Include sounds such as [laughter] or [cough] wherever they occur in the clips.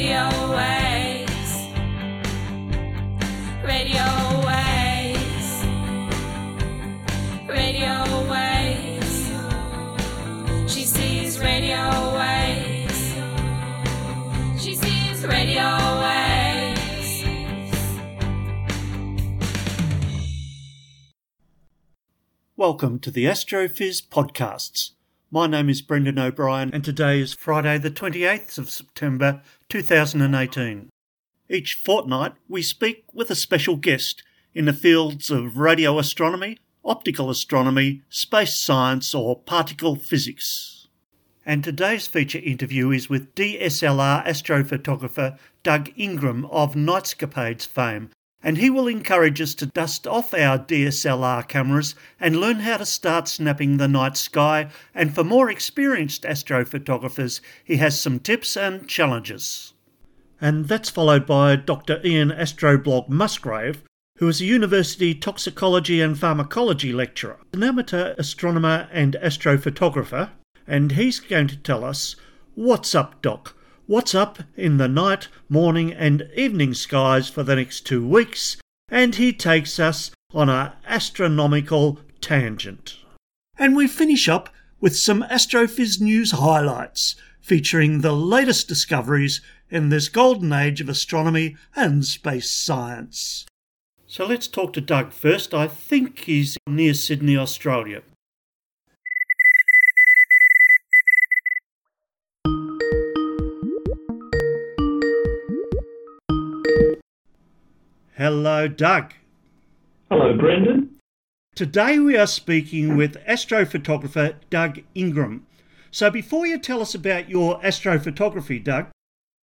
Radio waves, radio waves, radio waves. She sees radio waves. She sees radio waves. Welcome to the Astrophiz podcasts. My name is Brendan O'Brien, and today is Friday, the 28th of September 2018. Each fortnight, we speak with a special guest in the fields of radio astronomy, optical astronomy, space science, or particle physics. And today's feature interview is with DSLR astrophotographer Doug Ingram of Nightscapades fame, and he will encourage us to dust off our DSLR cameras and learn how to start snapping the night sky. And for more experienced astrophotographers, he has some tips and challenges. And that's followed by Dr. Ian Astroblog Musgrave, who is a university toxicology and pharmacology lecturer, an amateur astronomer and astrophotographer, and he's going to tell us what's up, Doc what's up in the night, morning, and evening skies for the next two weeks, and he takes us on an astronomical tangent. And we finish up with some Astrophiz news highlights featuring the latest discoveries in this golden age of astronomy and space science. So let's talk to Doug first. I think he's near Sydney, Australia. Hello, Doug. Hello, Brendan. Today we are speaking with astrophotographer Doug Ingram. So before you tell us about your astrophotography, Doug,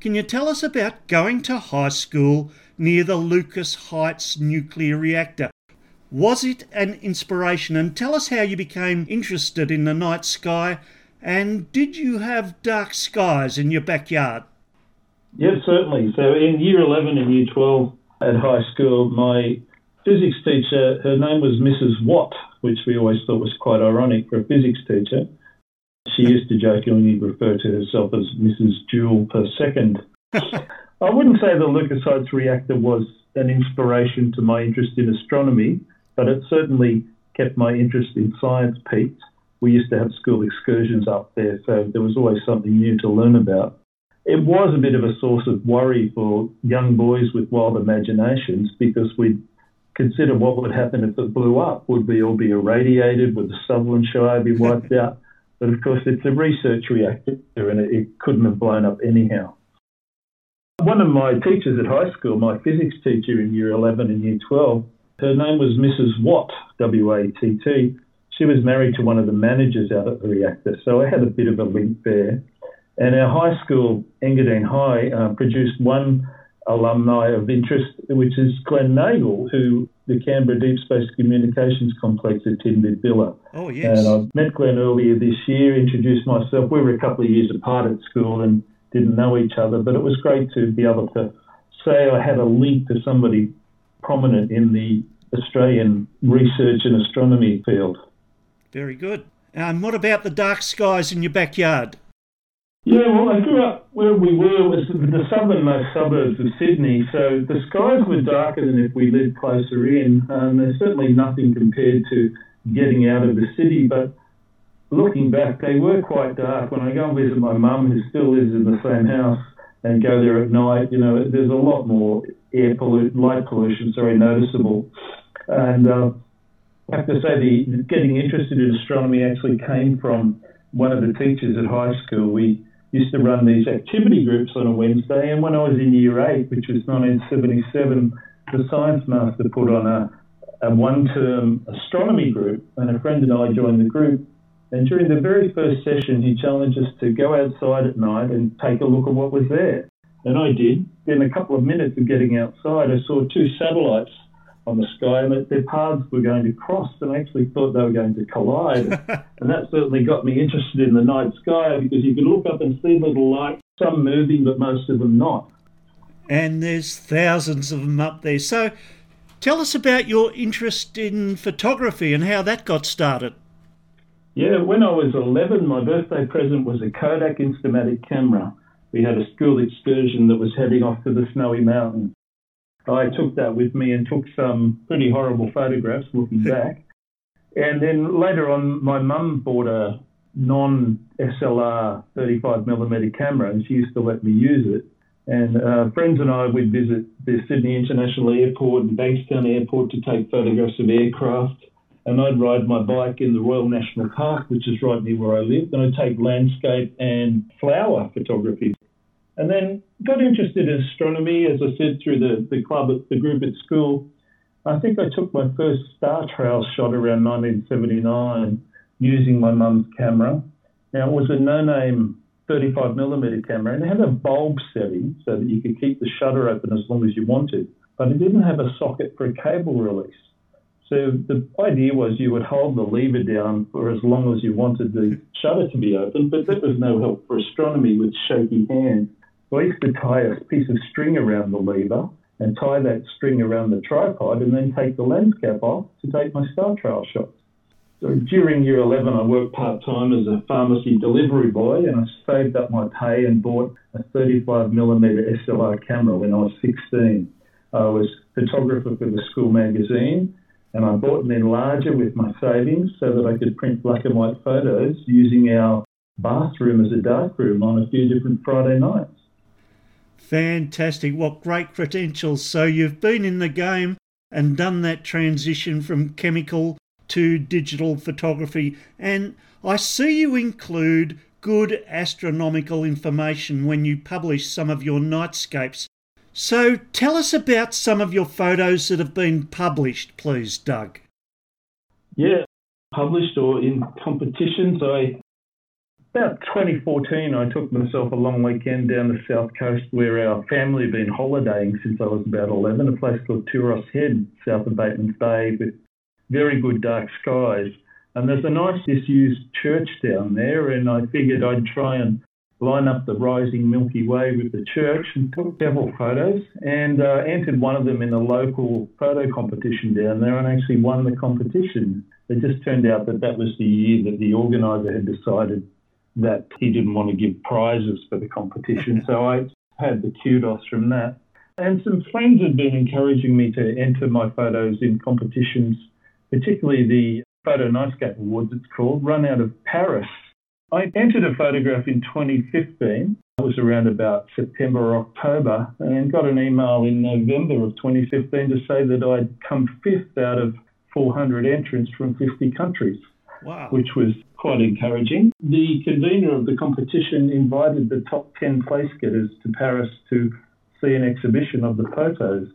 can you tell us about going to high school near the Lucas Heights nuclear reactor? Was it an inspiration? And tell us how you became interested in the night sky and did you have dark skies in your backyard? Yes, certainly. So in year 11 and year 12, at high school, my physics teacher, her name was Mrs. Watt, which we always thought was quite ironic for a physics teacher. She used to jokingly refer to herself as Mrs. Joule per second. [laughs] I wouldn't say the Heights reactor was an inspiration to my interest in astronomy, but it certainly kept my interest in science peaked. We used to have school excursions up there, so there was always something new to learn about it was a bit of a source of worry for young boys with wild imaginations because we'd consider what would happen if it blew up. Would we all be irradiated? Would the Sutherland Shire be wiped out? But of course, it's a research reactor and it, it couldn't have blown up anyhow. One of my teachers at high school, my physics teacher in year 11 and year 12, her name was Mrs. Watt, W A T T. She was married to one of the managers out at the reactor, so I had a bit of a link there. And our high school, Engadine High, uh, produced one alumni of interest, which is Glen Nagle, who the Canberra Deep Space Communications Complex at Tidbinbilla. Oh, yes. And I met Glen earlier this year, introduced myself. We were a couple of years apart at school and didn't know each other, but it was great to be able to say I had a link to somebody prominent in the Australian research and astronomy field. Very good. And what about the dark skies in your backyard? Yeah, well, I grew up where we were was the southernmost suburbs of Sydney, so the skies were darker than if we lived closer in. Um, there's certainly nothing compared to getting out of the city, but looking back, they were quite dark. When I go and visit my mum, who still lives in the same house, and go there at night, you know, there's a lot more air pollution, light pollution, sorry, noticeable. And uh, I have to say, the getting interested in astronomy actually came from one of the teachers at high school. We used to run these activity groups on a Wednesday. And when I was in year eight, which was 1977, the science master put on a, a one term astronomy group, and a friend and I joined the group. And during the very first session, he challenged us to go outside at night and take a look at what was there. And I did. In a couple of minutes of getting outside, I saw two satellites on the sky and that their paths were going to cross and I actually thought they were going to collide. [laughs] and that certainly got me interested in the night sky because you could look up and see little lights, some moving, but most of them not. And there's thousands of them up there. So tell us about your interest in photography and how that got started. Yeah, when I was 11, my birthday present was a Kodak Instamatic camera. We had a school excursion that was heading off to the Snowy Mountains. I took that with me and took some pretty horrible photographs looking back. And then later on, my mum bought a non SLR 35mm camera and she used to let me use it. And uh, friends and I would visit the Sydney International Airport and Bankstown Airport to take photographs of aircraft. And I'd ride my bike in the Royal National Park, which is right near where I lived, and I'd take landscape and flower photography. And then got interested in astronomy, as I said, through the, the club, at the group at school. I think I took my first star trail shot around 1979 using my mum's camera. Now, it was a no name 35 millimeter camera and it had a bulb setting so that you could keep the shutter open as long as you wanted, but it didn't have a socket for a cable release. So the idea was you would hold the lever down for as long as you wanted the shutter to be open, but that was no help for astronomy with shaky hands. I used to tie a piece of string around the lever and tie that string around the tripod and then take the lens cap off to take my star trail shots. So during year 11, I worked part time as a pharmacy delivery boy and I saved up my pay and bought a 35mm SLR camera when I was 16. I was photographer for the school magazine and I bought an enlarger with my savings so that I could print black and white photos using our bathroom as a darkroom on a few different Friday nights. Fantastic. What great credentials. So you've been in the game and done that transition from chemical to digital photography. And I see you include good astronomical information when you publish some of your nightscapes. So tell us about some of your photos that have been published, please, Doug. Yeah, published or in competitions. I about 2014, I took myself a long weekend down the south coast where our family had been holidaying since I was about 11, a place called Tuross Head, south of Batemans Bay, with very good dark skies. And there's a nice disused church down there, and I figured I'd try and line up the rising Milky Way with the church and took several photos and uh, entered one of them in a local photo competition down there and actually won the competition. It just turned out that that was the year that the organiser had decided that he didn't want to give prizes for the competition. so I had the kudos from that. And some friends had been encouraging me to enter my photos in competitions, particularly the Photo Nightscape Awards, it's called, run out of Paris. I entered a photograph in 2015. It was around about September or October, and got an email in November of 2015 to say that I'd come fifth out of 400 entrants from 50 countries, Wow. which was quite encouraging. The convener of the competition invited the top 10 place getters to Paris to see an exhibition of the photos.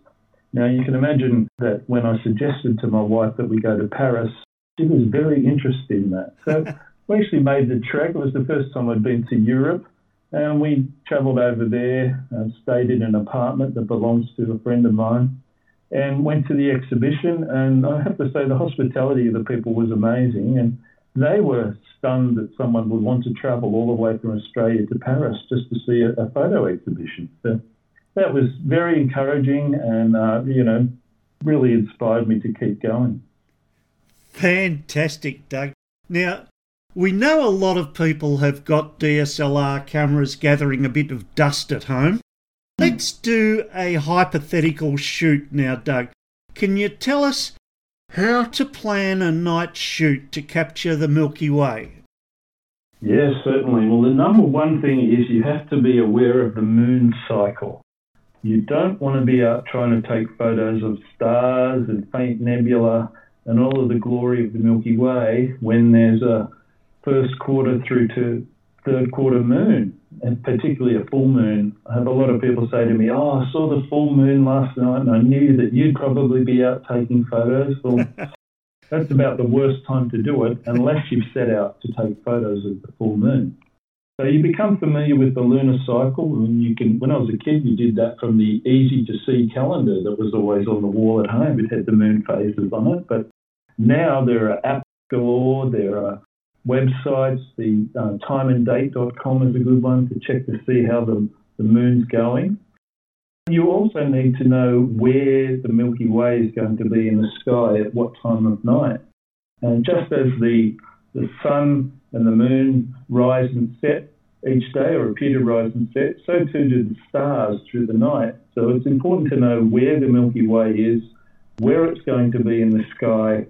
Now, you can imagine that when I suggested to my wife that we go to Paris, she was very interested in that. So [laughs] we actually made the trek. It was the first time I'd been to Europe. And we travelled over there, uh, stayed in an apartment that belongs to a friend of mine, and went to the exhibition. And I have to say, the hospitality of the people was amazing. And they were stunned that someone would want to travel all the way from Australia to Paris just to see a, a photo exhibition. So that was very encouraging and, uh, you know, really inspired me to keep going. Fantastic, Doug. Now, we know a lot of people have got DSLR cameras gathering a bit of dust at home. Let's do a hypothetical shoot now, Doug. Can you tell us how to plan a night shoot to capture the Milky Way? Yes, certainly. Well, the number one thing is you have to be aware of the moon cycle. You don't want to be out trying to take photos of stars and faint nebula and all of the glory of the Milky Way when there's a first quarter through to third quarter moon, and particularly a full moon. I have a lot of people say to me, Oh, I saw the full moon last night and I knew that you'd probably be out taking photos. Well, [laughs] that's about the worst time to do it unless you've set out to take photos of the full moon. So you become familiar with the lunar cycle, and you can. When I was a kid, you did that from the easy to see calendar that was always on the wall at home. It had the moon phases on it, but now there are apps galore. There are websites. The uh, timeanddate.com is a good one to check to see how the, the moon's going. You also need to know where the Milky Way is going to be in the sky at what time of night. And just as the, the sun and the moon rise and set each day or appear to rise and set, so too do the stars through the night. So it's important to know where the Milky Way is, where it's going to be in the sky,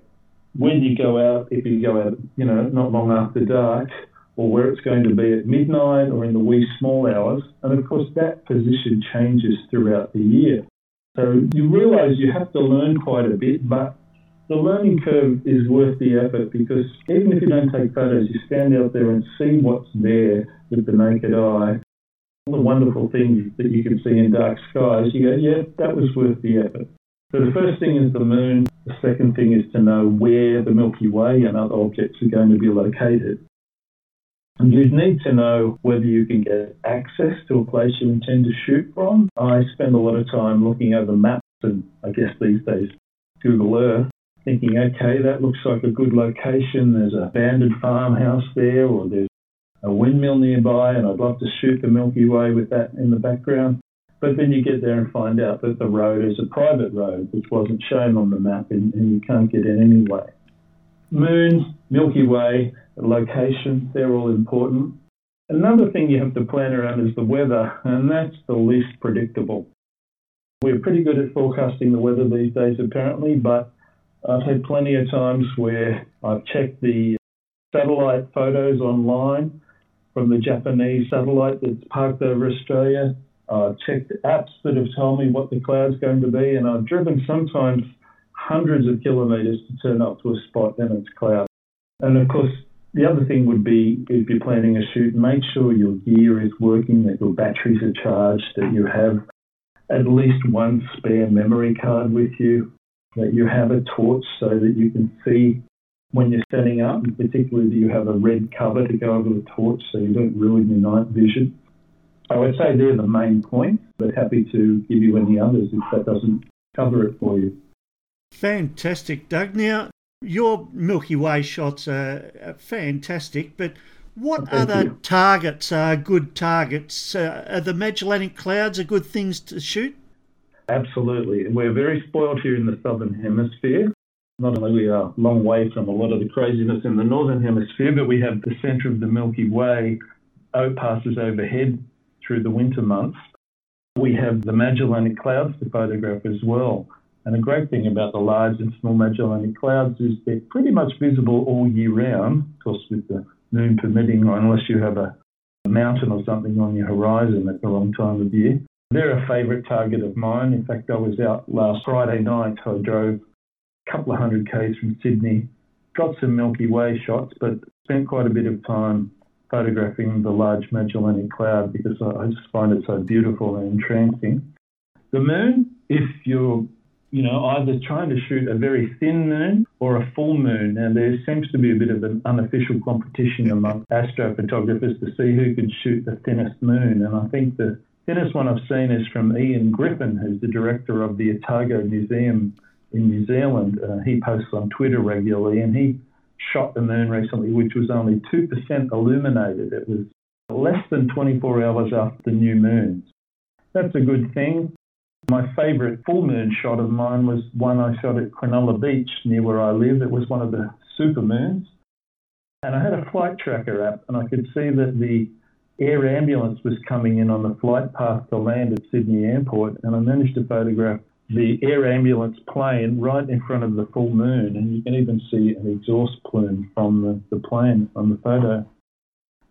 when you go out, if you go out, you know, not long after dark, or where it's going to be at midnight or in the wee small hours. And of course, that position changes throughout the year. So you realize you have to learn quite a bit, but the learning curve is worth the effort because even if you don't take photos, you stand out there and see what's there with the naked eye. All the wonderful things that you can see in dark skies, you go, yeah, that was worth the effort. So the first thing is the moon. The second thing is to know where the Milky Way and other objects are going to be located. And you'd need to know whether you can get access to a place you intend to shoot from. I spend a lot of time looking over maps and I guess these days Google Earth, thinking, okay, that looks like a good location. There's a abandoned farmhouse there or there's a windmill nearby and I'd love to shoot the Milky Way with that in the background. But then you get there and find out that the road is a private road, which wasn't shown on the map, and, and you can't get in anyway. Moon, Milky Way, location, they're all important. Another thing you have to plan around is the weather, and that's the least predictable. We're pretty good at forecasting the weather these days, apparently, but I've had plenty of times where I've checked the satellite photos online from the Japanese satellite that's parked over Australia uh, checked apps that have told me what the cloud's going to be, and I've driven sometimes hundreds of kilometres to turn up to a spot and it's cloud. And of course, the other thing would be if you're planning a shoot, make sure your gear is working, that your batteries are charged, that you have at least one spare memory card with you, that you have a torch so that you can see when you're setting up, and particularly that you have a red cover to go over the torch so you don't ruin your night vision. I would say they're the main points, but happy to give you any others if that doesn't cover it for you. Fantastic, Doug. Now, your Milky Way shots are fantastic, but what Thank other you. targets are good targets? Uh, are the Magellanic Clouds are good things to shoot? Absolutely. We're very spoiled here in the Southern Hemisphere. Not only are we are a long way from a lot of the craziness in the Northern Hemisphere, but we have the centre of the Milky Way oh, passes overhead through the winter months. We have the Magellanic Clouds to photograph as well. And the great thing about the large and small Magellanic Clouds is they're pretty much visible all year round, of course, with the moon permitting, unless you have a mountain or something on your horizon at the wrong time of year. They're a favourite target of mine. In fact, I was out last Friday night. I drove a couple of hundred k's from Sydney, got some Milky Way shots, but spent quite a bit of time photographing the large Magellanic Cloud because I just find it so beautiful and entrancing. The moon, if you're you know, either trying to shoot a very thin moon or a full moon. Now, there seems to be a bit of an unofficial competition among astrophotographers to see who can shoot the thinnest moon. And I think the thinnest one I've seen is from Ian Griffin, who's the director of the Otago Museum in New Zealand. Uh, he posts on Twitter regularly, and he shot the moon recently, which was only 2% illuminated. It was less than 24 hours after the new moon. That's a good thing. My favourite full moon shot of mine was one I shot at Cronulla Beach near where I live. It was one of the super moons. And I had a flight tracker app and I could see that the air ambulance was coming in on the flight path to land at Sydney Airport. And I managed to photograph the air ambulance plane right in front of the full moon. And you can even see an exhaust plume from the, the plane on the photo.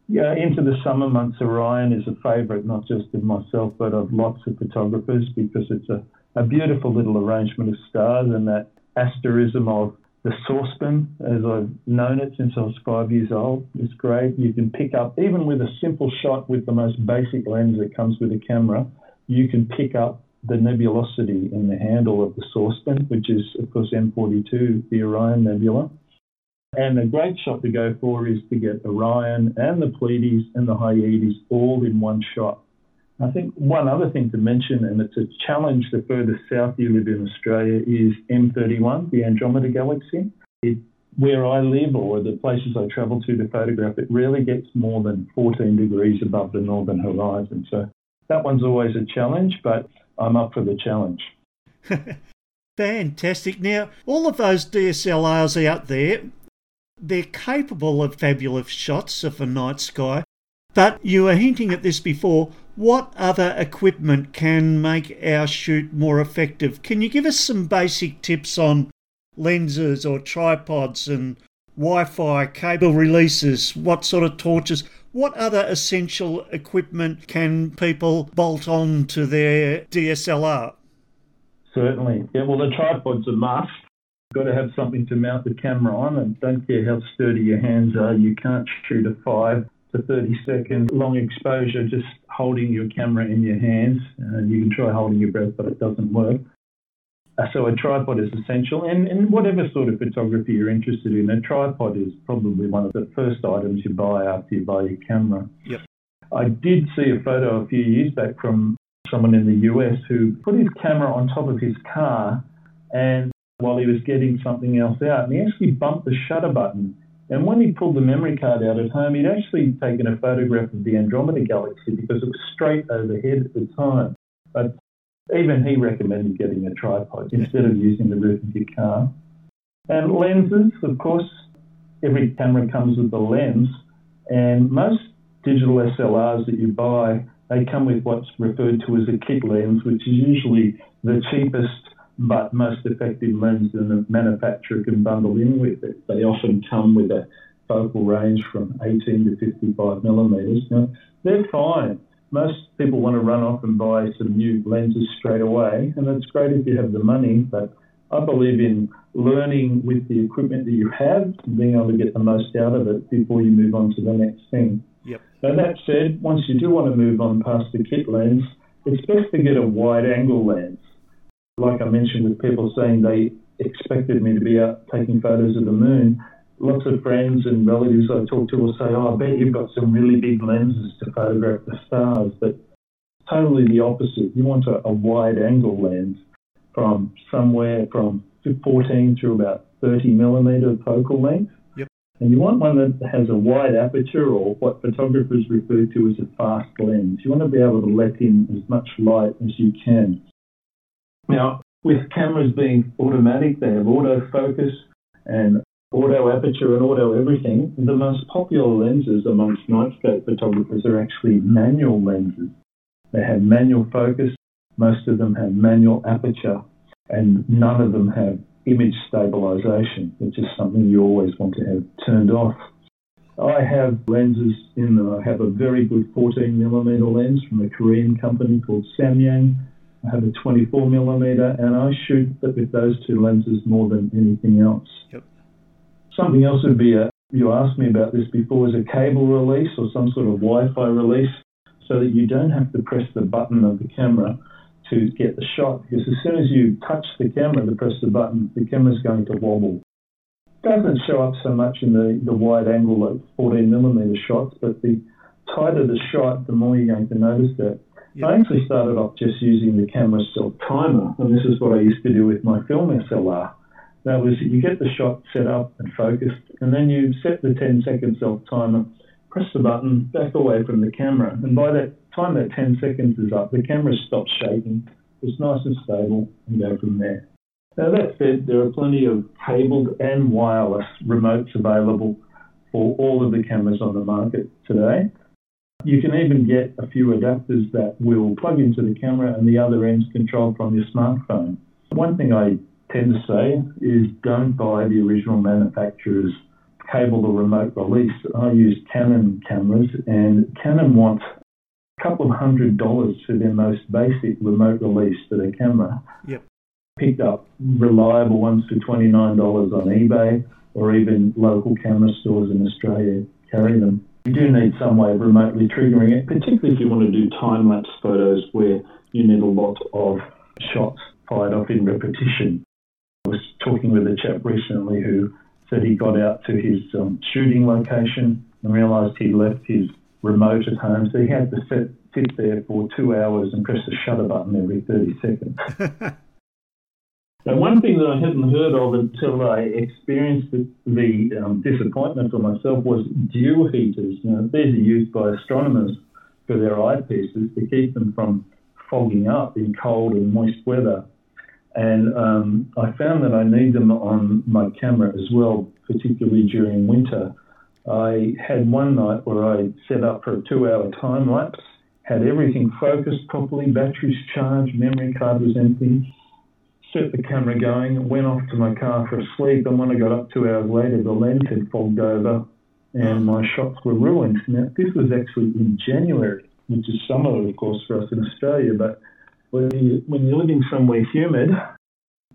Yeah, into the summer months, Orion is a favourite, not just of myself, but of lots of photographers because it's a, a beautiful little arrangement of stars and that asterism of the saucepan, as I've known it since I was five years old, is great. You can pick up, even with a simple shot with the most basic lens that comes with a camera, you can pick up the nebulosity in the handle of the saucepan, which is, of course, M42, the Orion Nebula. And a great shot to go for is to get Orion and the Pleiades and the Hyades all in one shot. I think one other thing to mention, and it's a challenge the further south you live in Australia, is M31, the Andromeda Galaxy. It, where I live or the places I travel to to photograph, it rarely gets more than 14 degrees above the northern horizon. So that one's always a challenge, but I'm up for the challenge. [laughs] Fantastic. Now, all of those DSLRs out there, they're capable of fabulous shots of a night sky, but you were hinting at this before. What other equipment can make our shoot more effective? Can you give us some basic tips on lenses or tripods and Wi Fi, cable releases, what sort of torches? What other essential equipment can people bolt on to their DSLR? Certainly. Yeah, well, the tripod's a must. You've got to have something to mount the camera on, and don't care how sturdy your hands are, you can't shoot a 5 to 30 second long exposure just holding your camera in your hands. Uh, you can try holding your breath, but it doesn't work. Uh, so a tripod is essential, and, and whatever sort of photography you're interested in, a tripod is probably one of the first items you buy after you buy your camera. Yep. I did see a photo a few years back from someone in the US who put his camera on top of his car and while he was getting something else out, and he actually bumped the shutter button. And when he pulled the memory card out at home, he'd actually taken a photograph of the Andromeda Galaxy because it was straight overhead at the time. But even he recommended getting a tripod instead of using the roof of your car. And lenses, of course, every camera comes with a lens, and most digital SLRs that you buy, they come with what's referred to as a kit lens, which is usually the cheapest but most effective lens that a manufacturer can bundle in with it. They often come with a focal range from 18 to 55 millimeters. Now, they're fine. Most people want to run off and buy some new lenses straight away, and it's great if you have the money, but I believe in learning with the equipment that you have, and being able to get the most out of it before you move on to the next thing. Yep. Now, that said, once you do want to move on past the kit lens, it's best to get a wide angle lens like I mentioned, with people saying they expected me to be out taking photos of the moon, lots of friends and relatives I talk to will say, Oh, I bet you've got some really big lenses to photograph the stars. But totally the opposite. You want a, a wide angle lens from somewhere from 14 to about 30 millimeter focal length. Yep. And you want one that has a wide aperture or what photographers refer to as a fast lens. You want to be able to let in as much light as you can. Now, with cameras being automatic, they have autofocus and auto aperture and auto everything. The most popular lenses amongst nightscape photographers are actually manual lenses. They have manual focus, most of them have manual aperture, and none of them have image stabilization, which is something you always want to have turned off. I have lenses in them. I have a very good 14 millimeter lens from a Korean company called Samyang. I have a 24 millimeter, and I shoot with those two lenses more than anything else. Yep. Something else would be a you asked me about this before is a cable release or some sort of Wi-Fi release, so that you don't have to press the button of the camera to get the shot. Because as soon as you touch the camera to press the button, the camera's going to wobble. Doesn't show up so much in the, the wide angle like 14 millimeter shots, but the tighter the shot, the more you're going to notice that. Yep. I actually started off just using the camera self timer, and this is what I used to do with my film SLR. That was you get the shot set up and focused, and then you set the 10 second self timer, press the button, back away from the camera, and by that time that 10 seconds is up, the camera stops shaking, it's nice and stable, and go from there. Now that said, there are plenty of cabled and wireless remotes available for all of the cameras on the market today. You can even get a few adapters that will plug into the camera and the other end's controlled from your smartphone. One thing I tend to say is don't buy the original manufacturer's cable or remote release. I use Canon cameras and Canon wants a couple of hundred dollars for their most basic remote release for their camera. Yep. Picked up reliable ones for $29 on eBay or even local camera stores in Australia carry them. You do need some way of remotely triggering it, particularly if you want to do time lapse photos where you need a lot of shots fired off in repetition. Talking with a chap recently who said he got out to his um, shooting location and realised he'd left his remote at home. So he had to sit, sit there for two hours and press the shutter button every 30 seconds. [laughs] And one thing that I hadn't heard of until I experienced the, the um, disappointment for myself was dew heaters. You know, these are used by astronomers for their eyepieces to keep them from fogging up in cold and moist weather. And um, I found that I need them on my camera as well, particularly during winter. I had one night where I set up for a two hour time lapse, had everything focused properly, batteries charged, memory card was empty set the camera going, went off to my car for a sleep, and when I got up two hours later, the lens had fogged over and my shots were ruined. Now, this was actually in January, which is summer, of course, for us in Australia, but when, you, when you're living somewhere humid,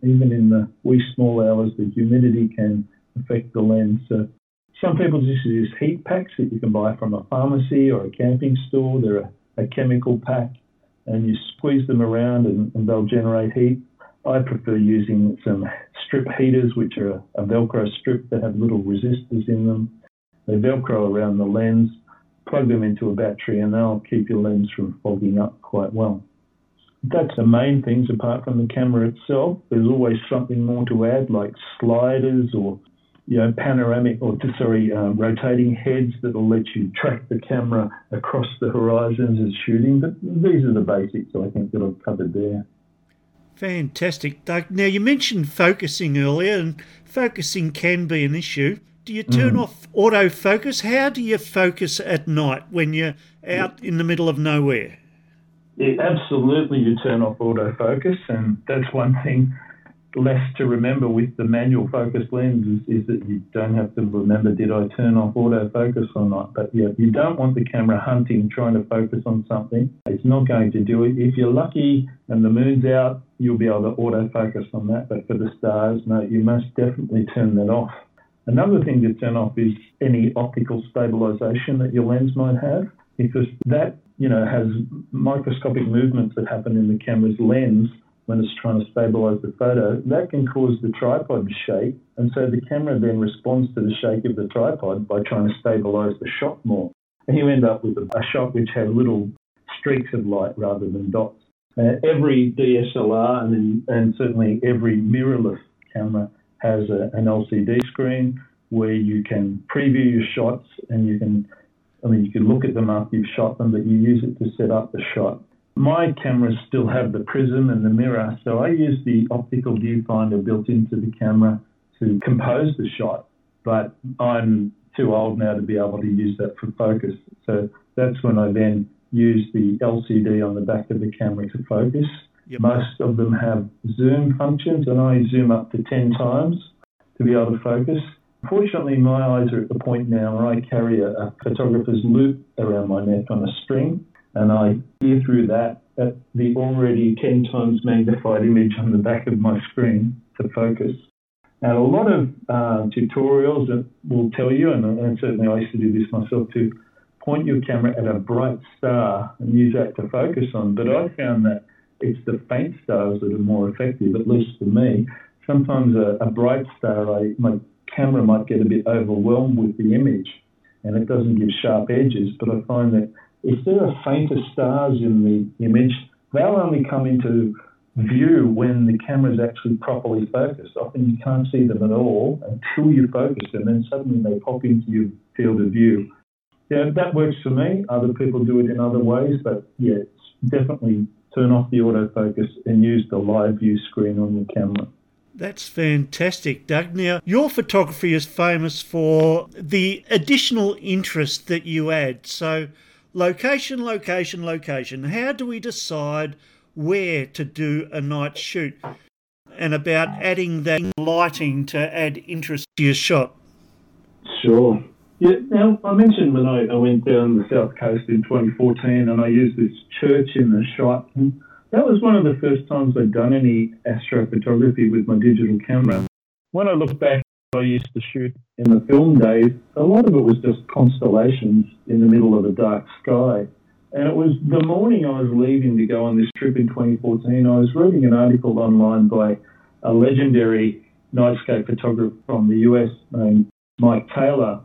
even in the wee small hours, the humidity can affect the lens. So some people just use heat packs that you can buy from a pharmacy or a camping store. They're a, a chemical pack, and you squeeze them around and, and they'll generate heat. I prefer using some strip heaters, which are a, Velcro strip that have little resistors in them. They Velcro around the lens, plug them into a battery, and they'll keep your lens from fogging up quite well. That's the main things apart from the camera itself. There's always something more to add, like sliders or you know, panoramic or sorry, uh, rotating heads that will let you track the camera across the horizons as shooting. But these are the basics I think that I've covered there. Fantastic, Doug. Now, you mentioned focusing earlier, and focusing can be an issue. Do you turn mm. off autofocus? How do you focus at night when you're out in the middle of nowhere? Yeah, absolutely, you turn off autofocus, and that's one thing less to remember with the manual focus lens is, is, that you don't have to remember did I turn off autofocus or not. But yeah, you don't want the camera hunting, trying to focus on something. It's not going to do it. If you're lucky and the moon's out, you'll be able to autofocus on that. But for the stars, no, you must definitely turn that off. Another thing to turn off is any optical stabilization that your lens might have, because that you know has microscopic movements that happen in the camera's lens when it's trying to stabilize the photo, that can cause the tripod to shake. And so the camera then responds to the shake of the tripod by trying to stabilize the shot more. And you end up with a, shot which has little streaks of light rather than dots. Uh, every DSLR and, and certainly every mirrorless camera has a, an LCD screen where you can preview your shots and you can, I mean, you can look at them after you've shot them, but you use it to set up the shot. My cameras still have the prism and the mirror, so I use the optical viewfinder built into the camera to compose the shot. But I'm too old now to be able to use that for focus. So that's when I then use the LCD on the back of the camera to focus. Yep. Most of them have zoom functions, and I zoom up to 10 times to be able to focus. Fortunately, my eyes are at the point now where I carry a, a photographer's loupe around my neck on a string and I hear through that at the already 10 times magnified image on the back of my screen to focus. Now, a lot of uh, tutorials will tell you, and, and, certainly I used to do this myself too, point your camera at a bright star and use that to focus on. But I found that it's the faint stars that are more effective, at least for me. Sometimes a, a bright star, I, my camera might get a bit overwhelmed with the image and it doesn't give sharp edges, but I find that if there are fainter stars in the image, they'll only come into view when the camera is actually properly focused. Often you can't see them at all until you focus them, and then suddenly they pop into your field of view. Yeah, that works for me. Other people do it in other ways, but yeah, definitely turn off the autofocus and use the live view screen on your camera. That's fantastic, Doug. Now, your photography is famous for the additional interest that you add. So, Location, location, location. How do we decide where to do a night shoot? And about adding that lighting to add interest to your shot. Sure. Yeah, now I mentioned when I, I went down the south coast in 2014 and I used this church in the shot. And that was one of the first times I'd done any astrophotography with my digital camera. When I look back I used to shoot in the film days, a lot of it was just constellations in the middle of a dark sky. And it was the morning I was leaving to go on this trip in 2014, I was reading an article online by a legendary nightscape photographer from the US named Mike Taylor.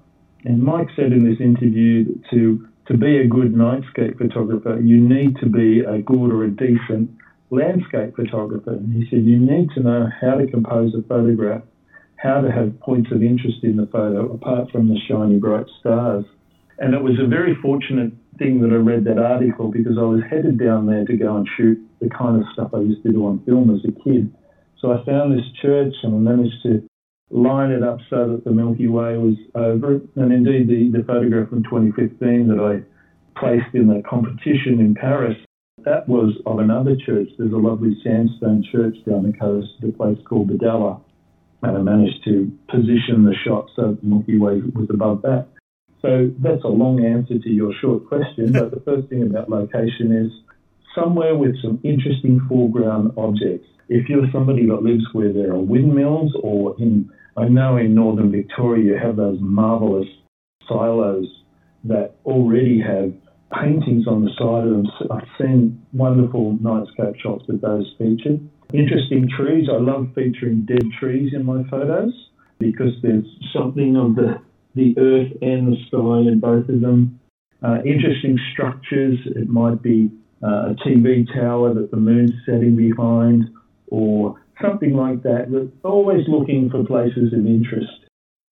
And Mike said in this interview to, to be a good nightscape photographer, you need to be a good or a decent landscape photographer. And he said you need to know how to compose a photograph, how to have points of interest in the photo apart from the shiny bright stars. And it was a very fortunate thing that I read that article because I was headed down there to go and shoot the kind of stuff I used to do on film as a kid. So I found this church and I managed to line it up so that the Milky Way was over it. And indeed, the, the photograph from 2015 that I placed in the competition in Paris, that was of another church. There's a lovely sandstone church down the coast at a place called Bodalla. And I managed to position the shot so the Milky Way was above that. So that's a long answer to your short question, but the first thing about location is somewhere with some interesting foreground objects. If you're somebody that lives where there are windmills, or in, I know in northern Victoria you have those marvellous silos that already have paintings on the side of them. I've seen wonderful nightscape shots with those featured. Interesting trees. I love featuring dead trees in my photos because there's something of the the earth and the sky in both of them. Uh, interesting structures. It might be uh, a TV tower that the moon's setting behind, or something like that. But always looking for places of interest.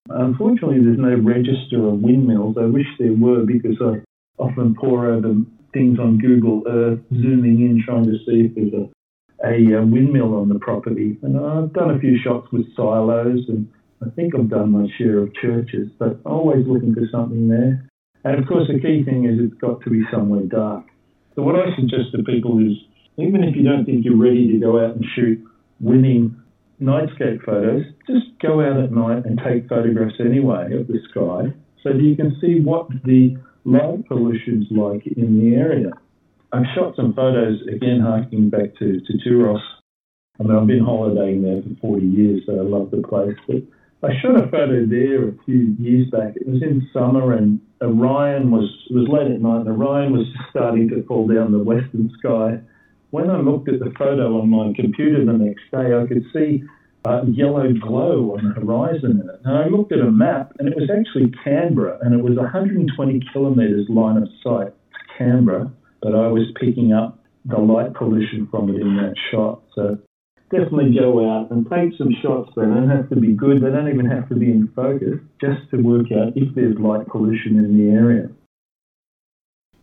Unfortunately, there's no register of windmills. I wish there were because I often pore over things on Google Earth, zooming in, trying to see if there's a, a windmill on the property. And I've done a few shots with silos and I think I've done my share of churches, but always looking for something there. And of course, the key thing is it's got to be somewhere dark. So, what I suggest to people is even if you don't think you're ready to go out and shoot winning nightscape photos, just go out at night and take photographs anyway of the sky so that you can see what the light pollution's like in the area. I've shot some photos, again, harking back to, to Tuross. I mean, I've been holidaying there for 40 years, so I love the place. But I shot a photo there a few years back. It was in summer, and Orion was was late at night, and Orion was starting to fall down the western sky. When I looked at the photo on my computer the next day, I could see a yellow glow on the horizon in it. And I looked at a map, and it was actually Canberra, and it was 120 kilometres line of sight to Canberra, but I was picking up the light pollution from it in that shot. So definitely go out and take some shots. They don't have to be good. They don't even have to be in focus, just to work out if there's light pollution in the area.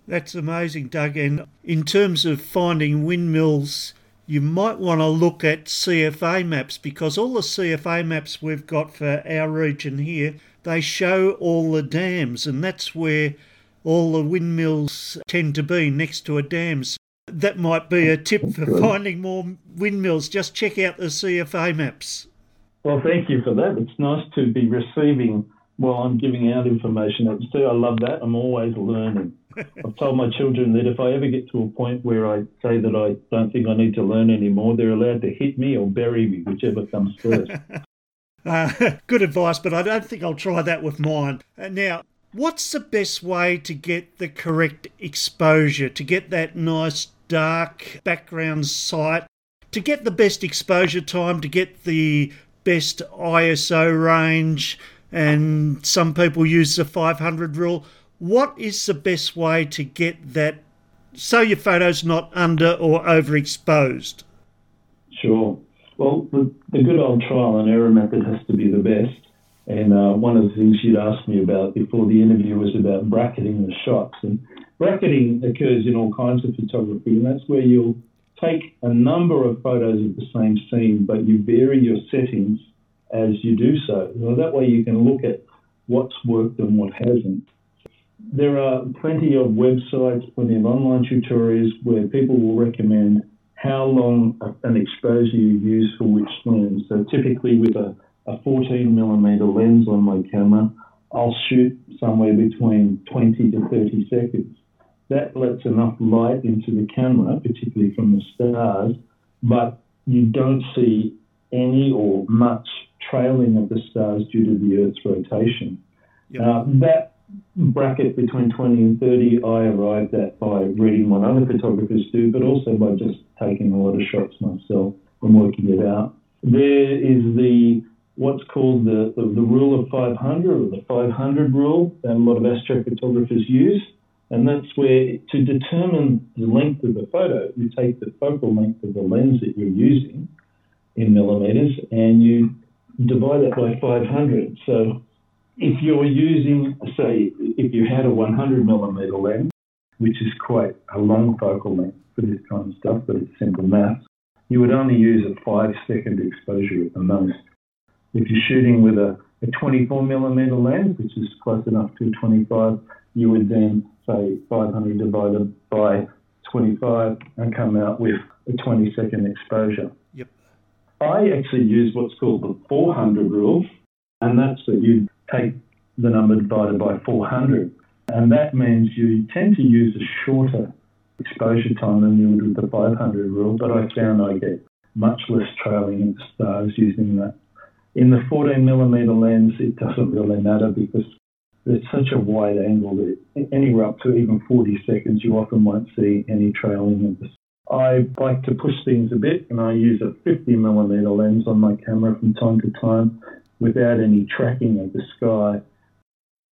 That's amazing, Doug. And in terms of finding windmills, you might want to look at CFA maps because all the CFA maps we've got for our region here, they show all the dams, and that's where all the windmills tend to be next to a dam. So That might be a tip for finding more windmills. Just check out the CFA maps. Well, thank you for that. It's nice to be receiving while I'm giving out information. I love that. I'm always learning. [laughs] I've told my children that if I ever get to a point where I say that I don't think I need to learn anymore, they're allowed to hit me or bury me, whichever comes [laughs] first. Uh, [laughs] good advice, but I don't think I'll try that with mine. Uh, now, what's the best way to get the correct exposure, to get that nice dark background sight, to get the best exposure time, to get the best ISO range, and some people use the 500 rule. What is the best way to get that so your photo's not under or overexposed? Sure. Well, the, the good old trial and error method has to be the best. And uh, one of the things you'd asked me about before the interview was about bracketing the shots. And bracketing occurs in all kinds of photography, and that's where you'll take a number of photos of the same scene, but you vary your settings as you do so. Well, that way you can look at what's worked and what hasn't. There are plenty of websites, plenty of online tutorials where people will recommend how long an exposure you use for which lens. So typically with a, a 14 millimeter lens on my camera, I'll shoot somewhere between 20 to 30 seconds. That lets enough light into the camera, particularly from the stars, but you don't see any or much trailing of the stars due to the Earth's rotation. Yep. Uh, that bracket between 20 and 30 I arrived at by reading what other photographers do, but also by just taking a lot of shots myself and working it out. There is the what's called the, the, the rule of 500 or the 500 rule that a lot of astrophotographers use. And that's where to determine the length of the photo, you take the focal length of the lens that you're using in millimeters and you divide that by 500. So if you're using, say, if you had a 100 millimeter lens, which is quite a long focal length for this kind of stuff, but it's simple math, you would only use a five second exposure at the most. If you're shooting with a, a 24 millimeter lens, which is close enough to a 25, you would then say 500 divided by 25 and come out with a 20 second exposure. I actually use what's called the 400 rule, and that's that you take the number divided by 400. And that means you tend to use a shorter exposure time than you would with the 500 rule, but I found I get much less trailing in the stars using that. In the 14 millimeter lens, it doesn't really matter because it's such a wide angle that anywhere up to even 40 seconds, you often won't see any trailing of the I like to push things a bit and I use a 50 millimeter lens on my camera from time to time without any tracking of the sky.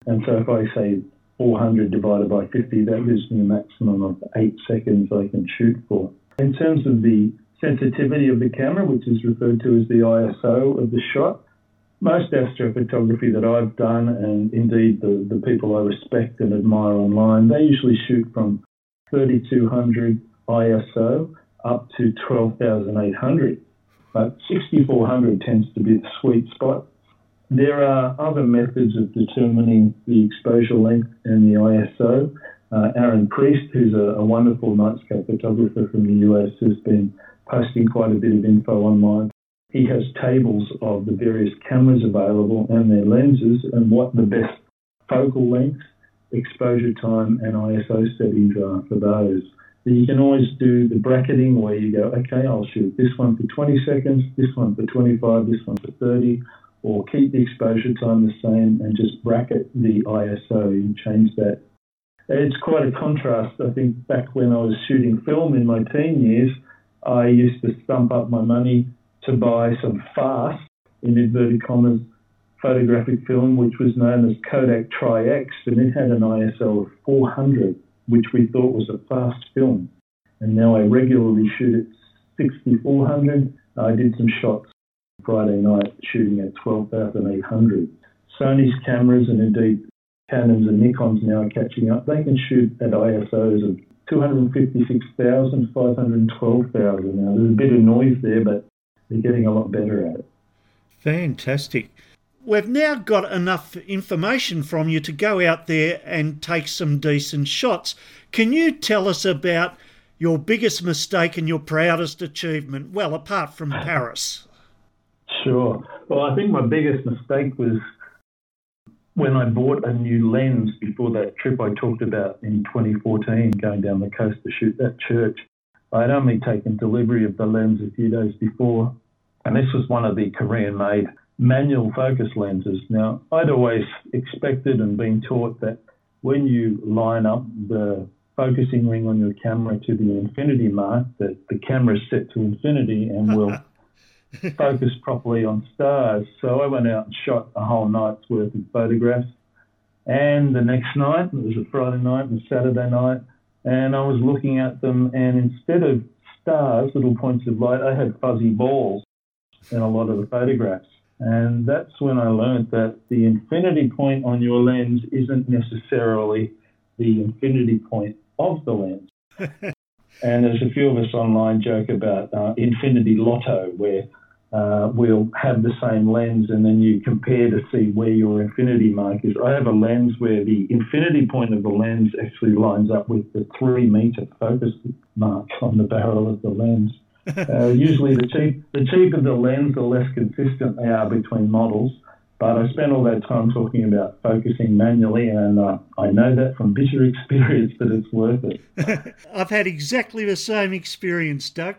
And so if I say 400 divided by 50, that gives me a maximum of eight seconds I can shoot for. In terms of the sensitivity of the camera, which is referred to as the ISO of the shot, most astrophotography that I've done, and indeed the, the people I respect and admire online, they usually shoot from 3200 ISO up to 12,800. But 6400 tends to be the sweet spot. There are other methods of determining the exposure length and the ISO. Uh, Aaron Priest, who's a, a wonderful nightscape photographer from the US, has been posting quite a bit of info online. He has tables of the various cameras available and their lenses and what the best focal length, exposure time, and ISO settings are for those. So you can always do the bracketing where you go, okay, I'll shoot this one for 20 seconds, this one for 25, this one for 30, or keep the exposure time the same and just bracket the ISO and change that. It's quite a contrast. I think back when I was shooting film in my teen years, I used to stump up my money to buy some fast, in inverted commas, photographic film, which was known as Kodak Tri-X, and it had an ISO of 400, which we thought was a fast film. And now I regularly shoot at 6400. I did some shots Friday night shooting at 12,800. Sony's cameras and indeed Canons and Nikons now are catching up. They can shoot at ISOs of 256,000, 512,000 now. There's a bit of noise there, but they're getting a lot better at it. Fantastic. We've now got enough information from you to go out there and take some decent shots. Can you tell us about your biggest mistake and your proudest achievement? Well, apart from [laughs] Paris. Sure. Well, I think my biggest mistake was when I bought a new lens before that trip I talked about in 2014, going down the coast to shoot that church. I'd only taken delivery of the lens a few days before, and this was one of the Korean made manual focus lenses. Now, I'd always expected and been taught that when you line up the focusing ring on your camera to the infinity mark, that the camera is set to infinity and will [laughs] focus properly on stars. So I went out and shot a whole night's worth of photographs. And the next night, it was a Friday night and a Saturday night, and I was looking at them, and instead of stars, little points of light, I had fuzzy balls in a lot of the photographs. And that's when I learned that the infinity point on your lens isn't necessarily the infinity point of the lens. [laughs] and there's a few of us online joke about uh, infinity lotto, where uh, we'll have the same lens and then you compare to see where your infinity mark is. I have a lens where the infinity point of the lens actually lines up with the three meter focus mark on the barrel of the lens. Uh, usually, the, cheap, the cheaper the lens, the less consistent they are between models. But I spent all that time talking about focusing manually, and uh, I know that from bitter [laughs] experience that it's worth it. [laughs] I've had exactly the same experience, Doug.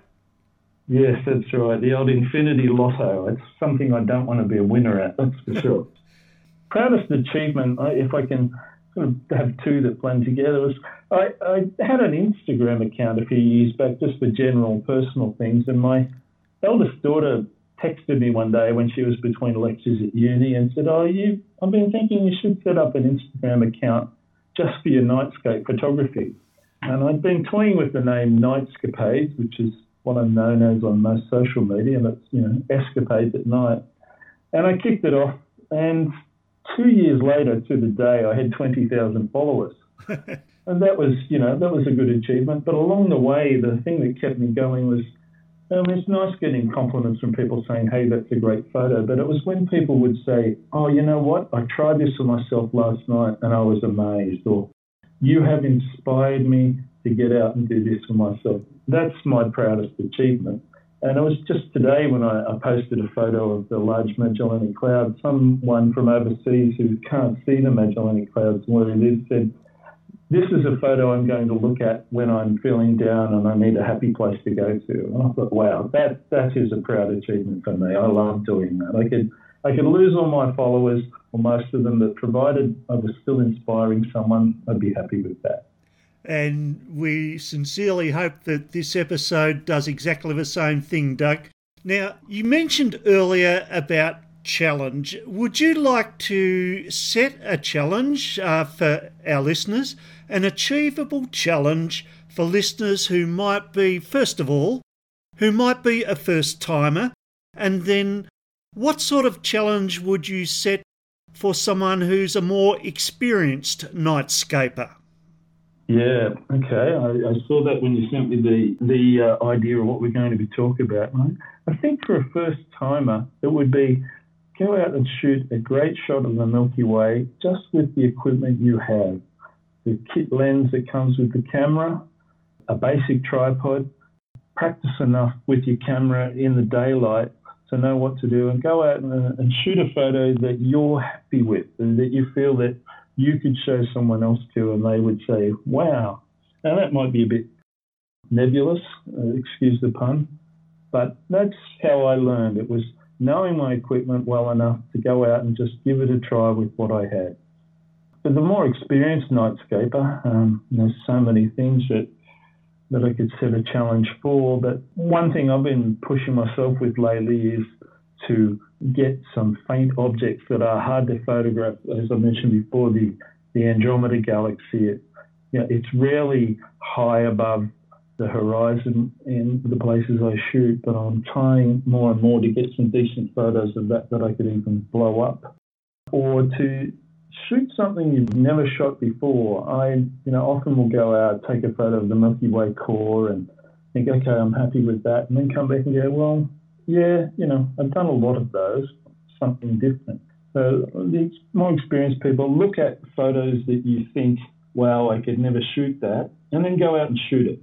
Yes, that's right. The old infinity lotto. It's something I don't want to be a winner at, that's for sure. [laughs] Proudest achievement, if I can sort of have two that blend together, was I, I had an Instagram account a few years back just for general personal things, and my eldest daughter texted me one day when she was between lectures at uni and said, "Oh, you, I've been thinking you should set up an Instagram account just for your nightscape photography." And I'd been toying with the name Nightscapades, which is what I'm known as on most social media, and it's you know escapades at night. And I kicked it off, and two years later to the day, I had 20,000 followers. [laughs] and that was, you know, that was a good achievement. But along the way, the thing that kept me going was, um, it's nice getting compliments from people saying, hey, that's a great photo. But it was when people would say, oh, you know what? I tried this for myself last night and I was amazed. Or you have inspired me to get out and do this for myself. That's my proudest achievement. And it was just today when I, I, posted a photo of the Large Magellanic Cloud. Someone from overseas who can't see the Magellanic Clouds where it is said, This is a photo I'm going to look at when I'm feeling down and I need a happy place to go to. And I thought, wow, that, that is a proud achievement for me. I love doing that. I could, I could lose all my followers, or most of them, but provided I was still inspiring someone, I'd be happy with that. And we sincerely hope that this episode does exactly the same thing, Doug. Now, you mentioned earlier about challenge. Would you like to set a challenge uh, for our listeners, an achievable challenge for listeners who might be, first of all, who might be a first timer, and then what sort of challenge would you set for someone who's a more experienced nightscaper? Yeah, okay. I, I, saw that when you sent me the the uh, idea of what we're going to be talking about. Right? I think for a first timer, it would be go out and shoot a great shot of the Milky Way just with the equipment you have. The kit lens that comes with the camera, a basic tripod, practice enough with your camera in the daylight to know what to do, and go out and, and shoot a photo that you're happy with and that you feel that you could show someone else to and they would say, wow. Now, that might be a bit nebulous, uh, excuse the pun, but that's how I learned. It was knowing my equipment well enough to go out and just give it a try with what I had. For the more experienced nightscaper, um, there's so many things that that I could set a challenge for. But one thing I've been pushing myself with lately is to get some faint objects that are hard to photograph. As I mentioned before, the, the Andromeda Galaxy, it, you know, it's rarely high above the horizon in the places I shoot, but I'm trying more and more to get some decent photos of that that I could even blow up. Or to shoot something you've never shot before. I, you know, often will go out, take a photo of the Milky Way core and think, okay, I'm happy with that, and then come back and go, well, yeah, you know, I've done a lot of those, something different. So the more experienced people look at photos that you think, wow, I could never shoot that, and then go out and shoot it.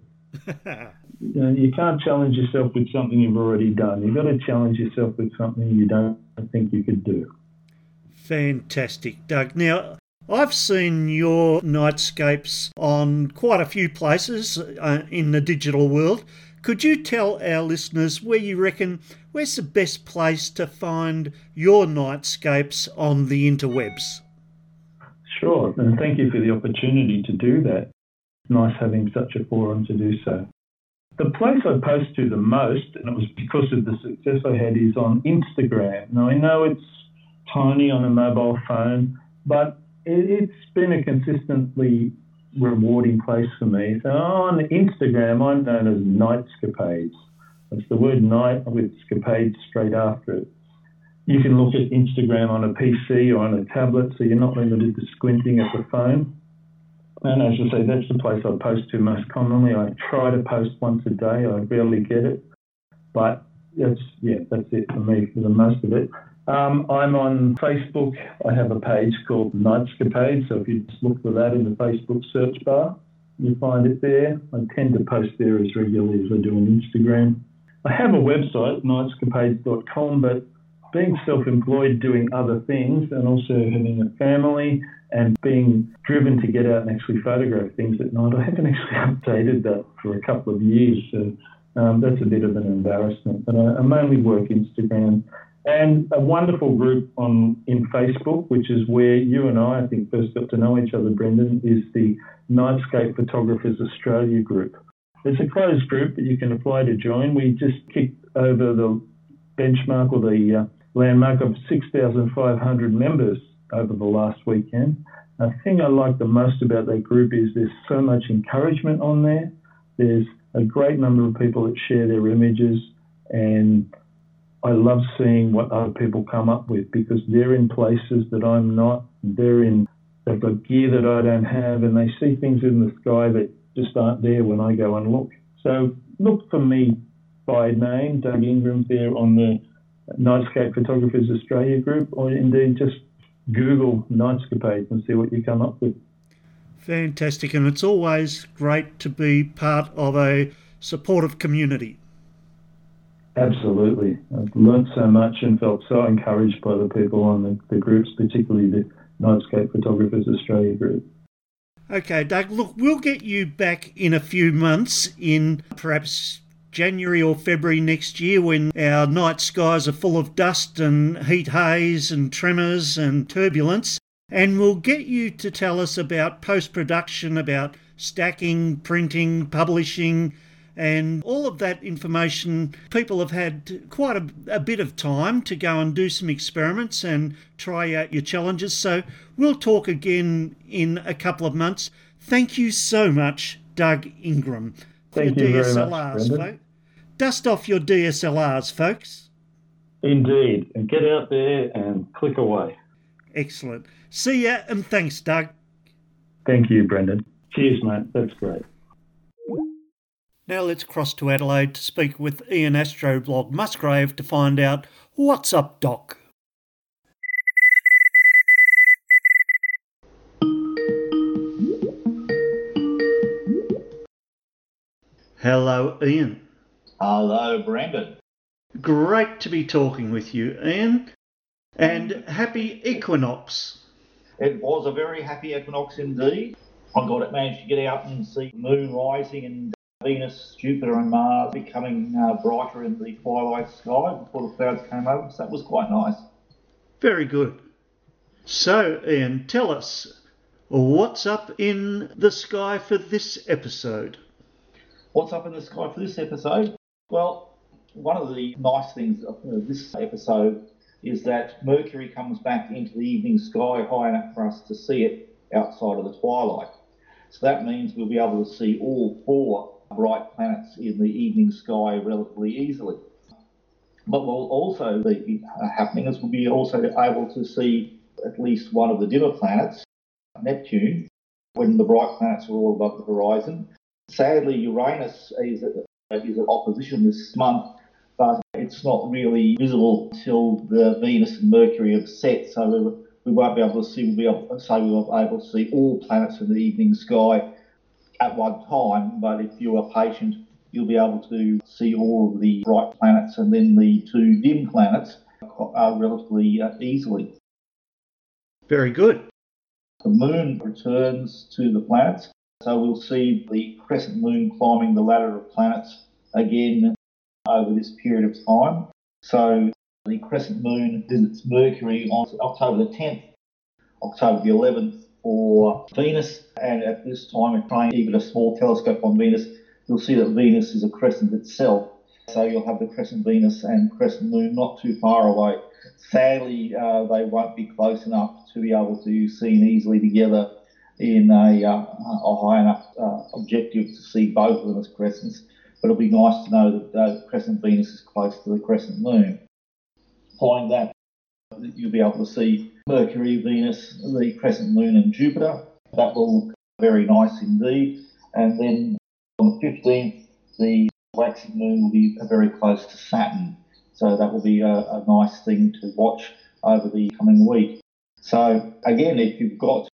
[laughs] you, know, you can't challenge yourself with something you've already done. You've got to challenge yourself with something you don't think you could do. Fantastic, Doug. Now, I've seen your nightscapes on quite a few places uh, in the digital world. Could you tell our listeners where you reckon where's the best place to find your nightscapes on the interwebs? Sure, and thank you for the opportunity to do that. Nice having such a forum to do so. The place I post to the most, and it was because of the success I had, is on Instagram. Now I know it's tiny on a mobile phone, but it's been a consistently rewarding place for me. So on Instagram, I'm known as Nightscapades. It's the word night with scapades straight after it. You can look at Instagram on a PC or on a tablet, so you're not limited to squinting at the phone. And as I say, that's the place I post to most commonly. I try to post once a day. I rarely get it, but that's yeah, that's it for me for the most of it. Um, I'm on Facebook. I have a page called Nightscapade. So if you just look for that in the Facebook search bar, you find it there. I tend to post there as regularly as I do on Instagram. I have a website, nightscapades.com, but being self employed, doing other things, and also having a family and being driven to get out and actually photograph things at night, I haven't [laughs] actually updated that for a couple of years. So um, that's a bit of an embarrassment. But I, I mainly work Instagram and a wonderful group on in Facebook, which is where you and I, I think, first got to know each other, Brendan, is the Nightscape Photographers Australia group. It's a closed group that you can apply to join. We just kicked over the benchmark or the uh, landmark of 6,500 members over the last weekend. The thing I like the most about that group is there's so much encouragement on there. There's a great number of people that share their images, and I love seeing what other people come up with because they're in places that I'm not. They're in, they've got gear that I don't have, and they see things in the sky that just aren't there when I go and look. So look for me by name, Doug Ingram, there on the Nightscape Photographers Australia group, or indeed just Google Nightscapades and see what you come up with. Fantastic, and it's always great to be part of a supportive community. Absolutely. I've learnt so much and felt so encouraged by the people on the, the groups, particularly the Nightscape Photographers Australia group. Okay, Doug, look, we'll get you back in a few months, in perhaps January or February next year, when our night skies are full of dust and heat haze and tremors and turbulence. And we'll get you to tell us about post production, about stacking, printing, publishing, and all of that information. People have had quite a, a, bit of time to go and do some experiments and try out your challenges. So we'll talk again in a couple of months. Thank you so much, Doug Ingram. Thank you DSLRs, very folks. Dust off your DSLRs, folks. Indeed, and get out there and click away. Excellent. See ya, and thanks, Doug. Thank you, Brendan. Cheers, mate. That's great. Now let's cross to Adelaide to speak with Ian Astroblog Musgrave to find out what's up, Doc. Hello, Ian. Hello, Brendan. Great to be talking with you, Ian. And happy equinox. It was a very happy equinox indeed. I got it managed to get out and see the moon rising and Venus, Jupiter, and Mars becoming uh, brighter in the twilight sky before the clouds came over. So that was quite nice. Very good. So, Ian, tell us what's up in the sky for this episode? What's up in the sky for this episode? Well, one of the nice things of this episode is that Mercury comes back into the evening sky high enough for us to see it outside of the twilight. So that means we'll be able to see all four bright planets in the evening sky relatively easily. But what will also be uh, happening is we'll be also able to see at least one of the dimmer planets, Neptune, when the bright planets are all above the horizon. Sadly, Uranus is at, is at opposition this month, but it's not really visible until the Venus and Mercury have set, so we won't be able to see, we'll be able, say we will be able to see all planets in the evening sky at one time, but if you are patient, you'll be able to see all of the bright planets and then the two dim planets uh, relatively uh, easily. Very good. The moon returns to the planets, so we'll see the crescent moon climbing the ladder of planets again over this period of time. So the crescent moon visits Mercury on October the 10th, October the 11th, for Venus. And at this time, we're trying even a small telescope on Venus, you'll see that Venus is a crescent itself. So you'll have the crescent Venus and crescent moon not too far away. Sadly, uh, they won't be close enough to be able to seen easily together in a, uh, a high enough uh, objective to see both of them as crescents. But it'll be nice to know that the crescent Venus is close to the crescent moon. Following that, you'll be able to see Mercury, Venus, the crescent moon, and Jupiter. That will look very nice indeed. And then on the 15th, the waxing moon will be very close to Saturn. So that will be a, a nice thing to watch over the coming week. So again, if you've got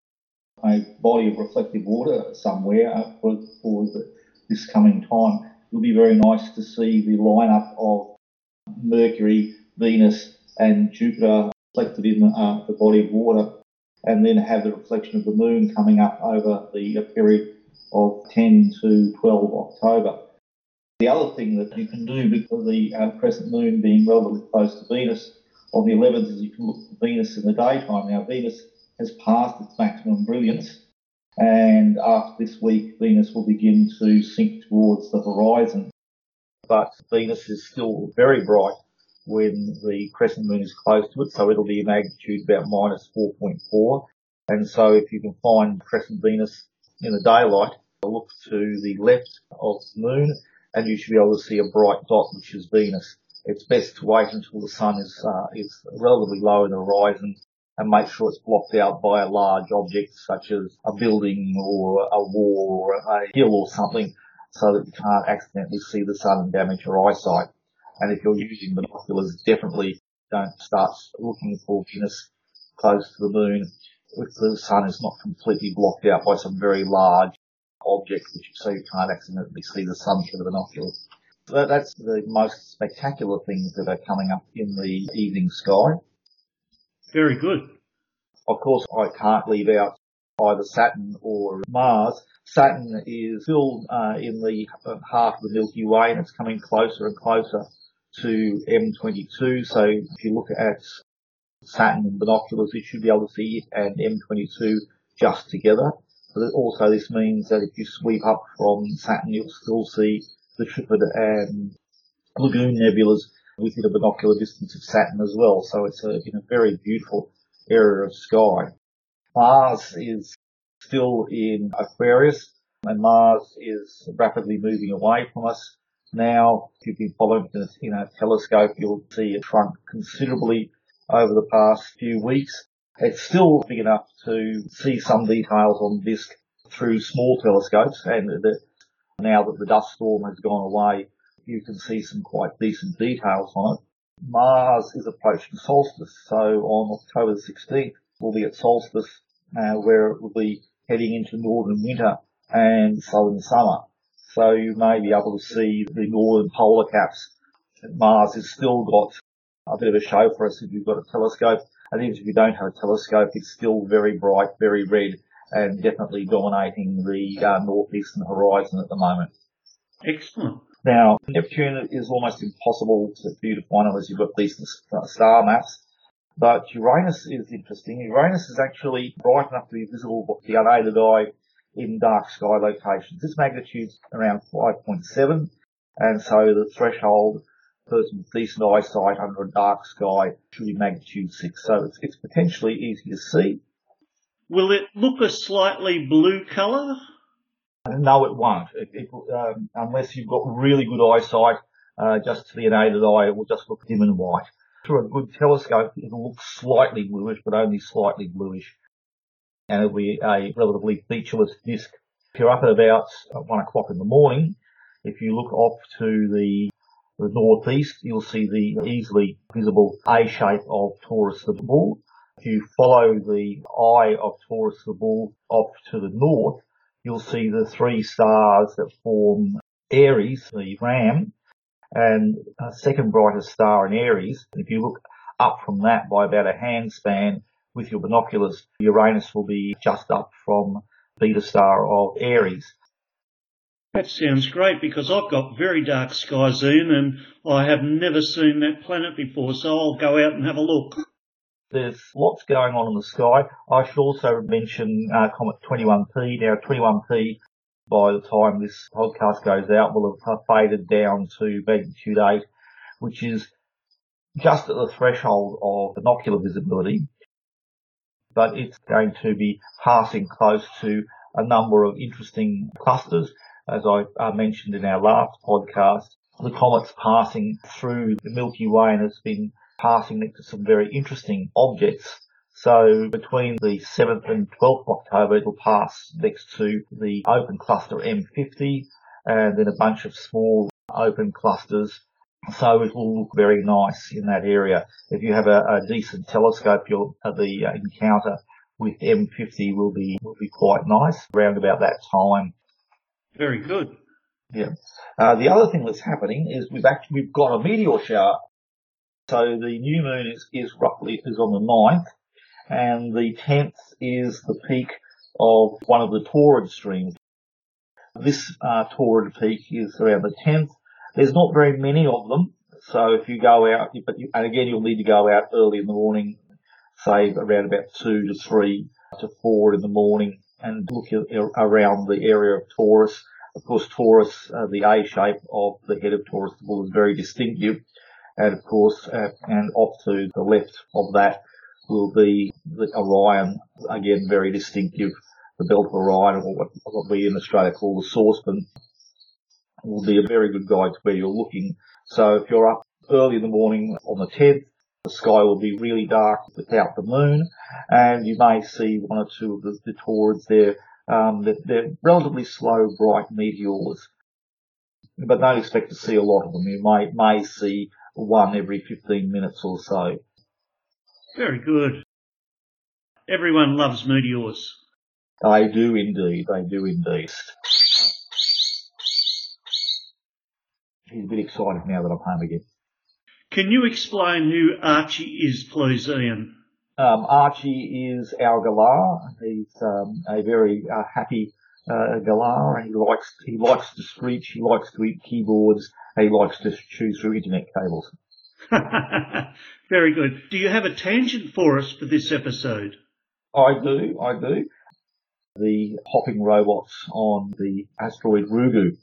a body of reflective water somewhere for, for the, this coming time, it'll be very nice to see the lineup of Mercury, Venus, and Jupiter reflected in uh, the body of water, and then have the reflection of the moon coming up over the period of 10 to 12 October. The other thing that you can do because the uh, crescent moon being relatively close to Venus on the 11th is you can look at Venus in the daytime. Now, Venus has passed its maximum brilliance, and after this week, Venus will begin to sink towards the horizon. But Venus is still very bright when the crescent moon is close to it. So it'll be a magnitude about minus 4.4. And so if you can find crescent Venus in the daylight, look to the left of the moon and you should be able to see a bright dot, which is Venus. It's best to wait until the sun is, uh, is relatively low in the horizon and make sure it's blocked out by a large object such as a building or a wall or a hill or something so that you can't accidentally see the sun and damage your eyesight. And if you're using binoculars, definitely don't start looking for Venus close to the moon if the sun is not completely blocked out by some very large object, which so you can't accidentally see the sun through the binoculars. So that's the most spectacular things that are coming up in the evening sky. Very good. Of course, I can't leave out either Saturn or Mars. Saturn is still uh, in the half of the Milky Way and it's coming closer and closer to M22. So if you look at Saturn in binoculars, you should be able to see it and M22 just together. But also this means that if you sweep up from Saturn, you'll still see the Trifid and um, Lagoon nebulas within a binocular distance of Saturn as well. So it's a, in a very beautiful area of sky. Mars is still in Aquarius and Mars is rapidly moving away from us. Now, if you've been following this in a telescope, you'll see it shrunk considerably over the past few weeks. It's still big enough to see some details on the disk through small telescopes and the, now that the dust storm has gone away, you can see some quite decent details on it. Mars is approaching solstice, so on October 16th we'll be at solstice uh, where it will be heading into northern winter and southern summer. So you may be able to see the northern polar caps. Mars has still got a bit of a show for us if you've got a telescope. And even if you don't have a telescope, it's still very bright, very red, and definitely dominating the uh, northeastern horizon at the moment. Excellent. Now, Neptune is almost impossible to, for you to find unless you've got decent star maps. But Uranus is interesting. Uranus is actually bright enough to be visible the unaided eye in dark sky locations. This magnitude's around 5.7, and so the threshold person with decent eyesight under a dark sky should be magnitude 6. So it's, it's potentially easy to see. Will it look a slightly blue colour? No, it won't. It, it, um, unless you've got really good eyesight, uh, just to the unaided eye, it will just look dim and white. Through a good telescope, it'll look slightly bluish, but only slightly bluish. And it'll be a relatively featureless disk. If you're up at about one o'clock in the morning, if you look off to the, the northeast, you'll see the easily visible A shape of Taurus the Bull. If you follow the eye of Taurus the Bull off to the north, you'll see the three stars that form Aries, the ram, and a second brightest star in Aries. If you look up from that by about a handspan with your binoculars, Uranus will be just up from Beta star of Aries. That sounds great because I've got very dark skies, Ian, and I have never seen that planet before, so I'll go out and have a look. There's lots going on in the sky. I should also mention uh, Comet 21P. Now, 21P, by the time this podcast goes out, will have faded down to magnitude 8, which is just at the threshold of binocular visibility. But it's going to be passing close to a number of interesting clusters as I uh, mentioned in our last podcast, the comet's passing through the Milky Way and has been passing next to some very interesting objects. So between the 7th and 12th of October, it will pass next to the open cluster M50 and then a bunch of small open clusters. So it will look very nice in that area. If you have a, a decent telescope, you'll, uh, the uh, encounter with M50 will be, will be quite nice around about that time. Very good. Yeah. Uh, the other thing that's happening is we've actually we've got a meteor shower. So the new moon is, is roughly is on the 9th and the 10th is the peak of one of the Taurid streams. This uh, Taurid peak is around the 10th. There's not very many of them. So if you go out, but you, and again, you'll need to go out early in the morning, say around about two to three to four in the morning and look around the area of Taurus. Of course, Taurus, uh, the A shape of the head of Taurus the bull is very distinctive. And of course, uh, and off to the left of that will be the Orion, again very distinctive, the belt of Orion, or what, what we in Australia call the saucepan, will be a very good guide to where you're looking. So if you're up early in the morning on the 10th, the sky will be really dark without the moon, and you may see one or two of the, the Taurids there. Um, they're, they're relatively slow, bright meteors, but don't expect to see a lot of them. You may may see one every 15 minutes or so. Very good. Everyone loves meteors. They do indeed. They do indeed. He's a bit excited now that I'm home again. Can you explain who Archie is, please, Ian? Um, Archie is our galah. He's um, a very uh, happy uh, galah. He likes he likes to screech. He likes to eat keyboards. He likes to chew through internet cables. [laughs] Very good. Do you have a tangent for us for this episode? I do. I do. The hopping robots on the asteroid Ryugu.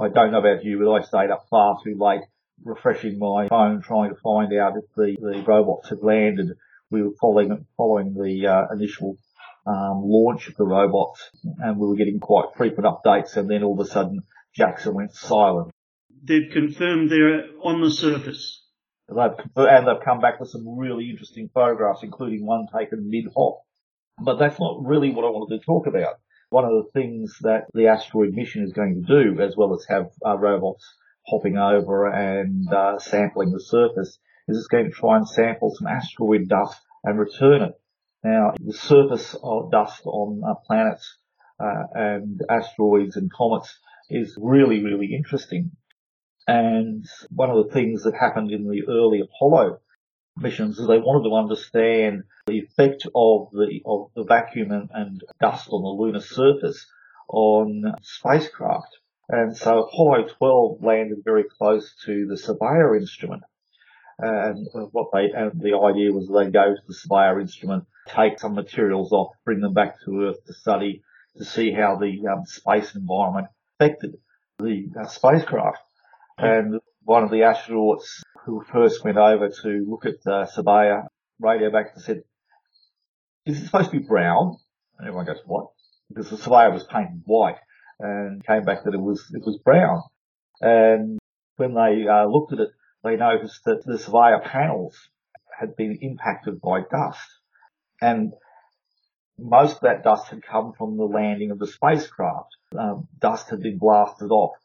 I don't know about you, but I stayed up far too late refreshing my phone trying to find out if the, the robots had landed. We were following following the uh, initial um, launch of the robots, and we were getting quite frequent updates. And then all of a sudden, JAXA went silent. They've confirmed they're on the surface. They've and they've come back with some really interesting photographs, including one taken mid-hop. But that's not really what I wanted to talk about. One of the things that the asteroid mission is going to do, as well as have uh, robots hopping over and uh, sampling the surface, is it's going to try and sample some asteroid dust and return it. Now, the surface of dust on uh, planets uh, and asteroids and comets is really, really interesting. And one of the things that happened in the early Apollo missions is they wanted to understand the effect of the of the vacuum and, and dust on the lunar surface on spacecraft. And so Apollo 12 landed very close to the Surveyor instrument. And what they, and the idea was they go to the Surveyor instrument, take some materials off, bring them back to Earth to study, to see how the um, space environment affected the uh, spacecraft. And one of the astronauts who first went over to look at the Surveyor radio back and said, is it supposed to be brown? And everyone goes, what? Because the Surveyor was painted white and came back that it was it was brown. And when they uh, looked at it, they noticed that the surveyor panels had been impacted by dust, and most of that dust had come from the landing of the spacecraft. Um, dust had been blasted off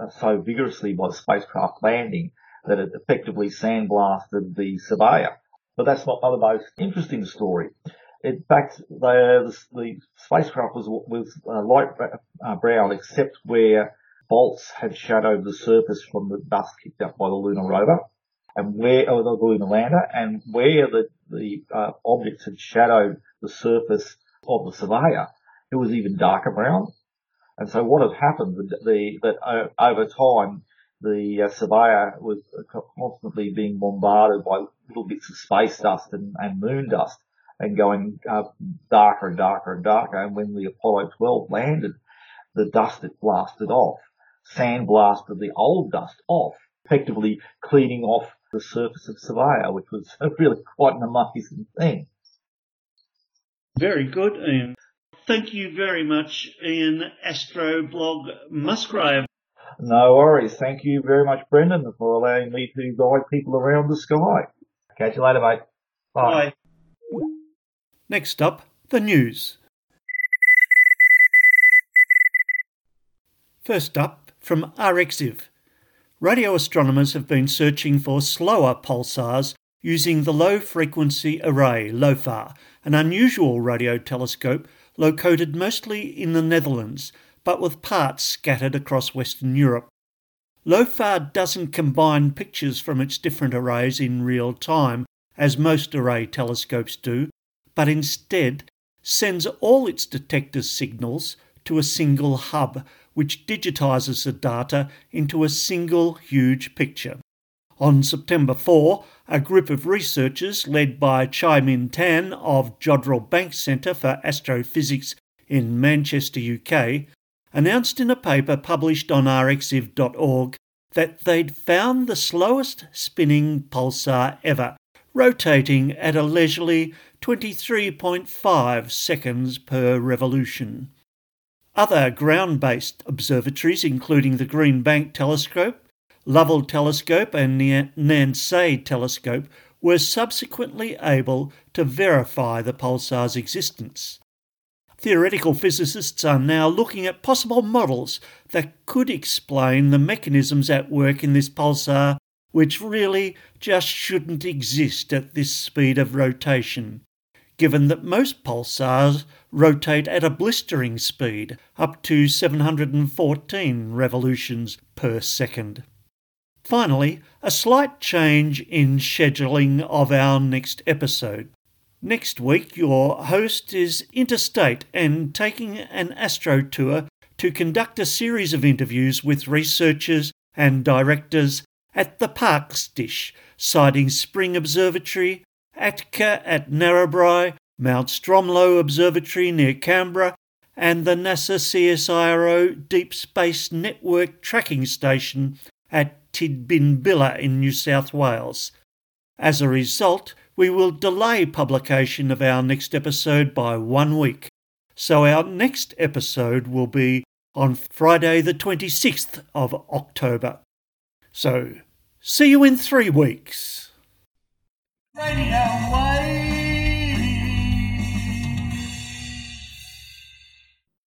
uh, so vigorously by the spacecraft landing that it effectively sandblasted the surveyor. But that's not the most interesting story. In fact, the, the spacecraft was, was uh, light uh, brown except where bolts had shadowed the surface from the dust kicked up by the lunar rover and where, or the lunar lander, and where the, the uh, objects had shadowed the surface of the surveyor, it was even darker brown. And so what had happened, the, the that uh, over time, the uh, surveyor was constantly being bombarded by little bits of space dust and, and moon dust and going uh, darker and darker and darker. And when the Apollo 12 landed, the dust it blasted off, sand blasted the old dust off, effectively cleaning off the surface of Surveyor, which was [laughs] really quite an amazing thing. Very good, Ian. Thank you very much, Ian Astroblog Musgrave. No worries. Thank you very much, Brendan, for allowing me to guide people around the sky. Catch you later, mate. Bye. Bye. Next up, the news. First up, from arXiv. Radio astronomers have been searching for slower pulsars using the Low Frequency Array, LOFAR, an unusual radio telescope located mostly in the Netherlands, but with parts scattered across Western Europe. LOFAR doesn't combine pictures from its different arrays in real time, as most array telescopes do, but instead sends all its detector signals to a single hub, which digitizes the data into a single huge picture. On September 4, a group of researchers led by Chia Min Tan of Jodrell Bank Centre for Astrophysics in Manchester, UK, announced in a paper published on arxiv.org that they'd found the slowest spinning pulsar ever, rotating at a leisurely 23.5 seconds per revolution. Other ground based observatories, including the Green Bank Telescope, Lovell Telescope, and Nançay Telescope, were subsequently able to verify the pulsar's existence. Theoretical physicists are now looking at possible models that could explain the mechanisms at work in this pulsar, which really just shouldn't exist at this speed of rotation, given that most pulsars rotate at a blistering speed, up to 714 revolutions per second. Finally, a slight change in scheduling of our next episode. Next week, your host is interstate and taking an astro tour to conduct a series of interviews with researchers and directors at the Parkes Dish, Siding Spring Observatory, ATCA at Narrabri, Mount Stromlo Observatory near Canberra, and the NASA CSIRO Deep Space Network Tracking Station at Tidbinbilla in New South Wales. As a result, we will delay publication of our next episode by one week. So our next episode will be on Friday, the 26th of October. So, see you in three weeks. Radio.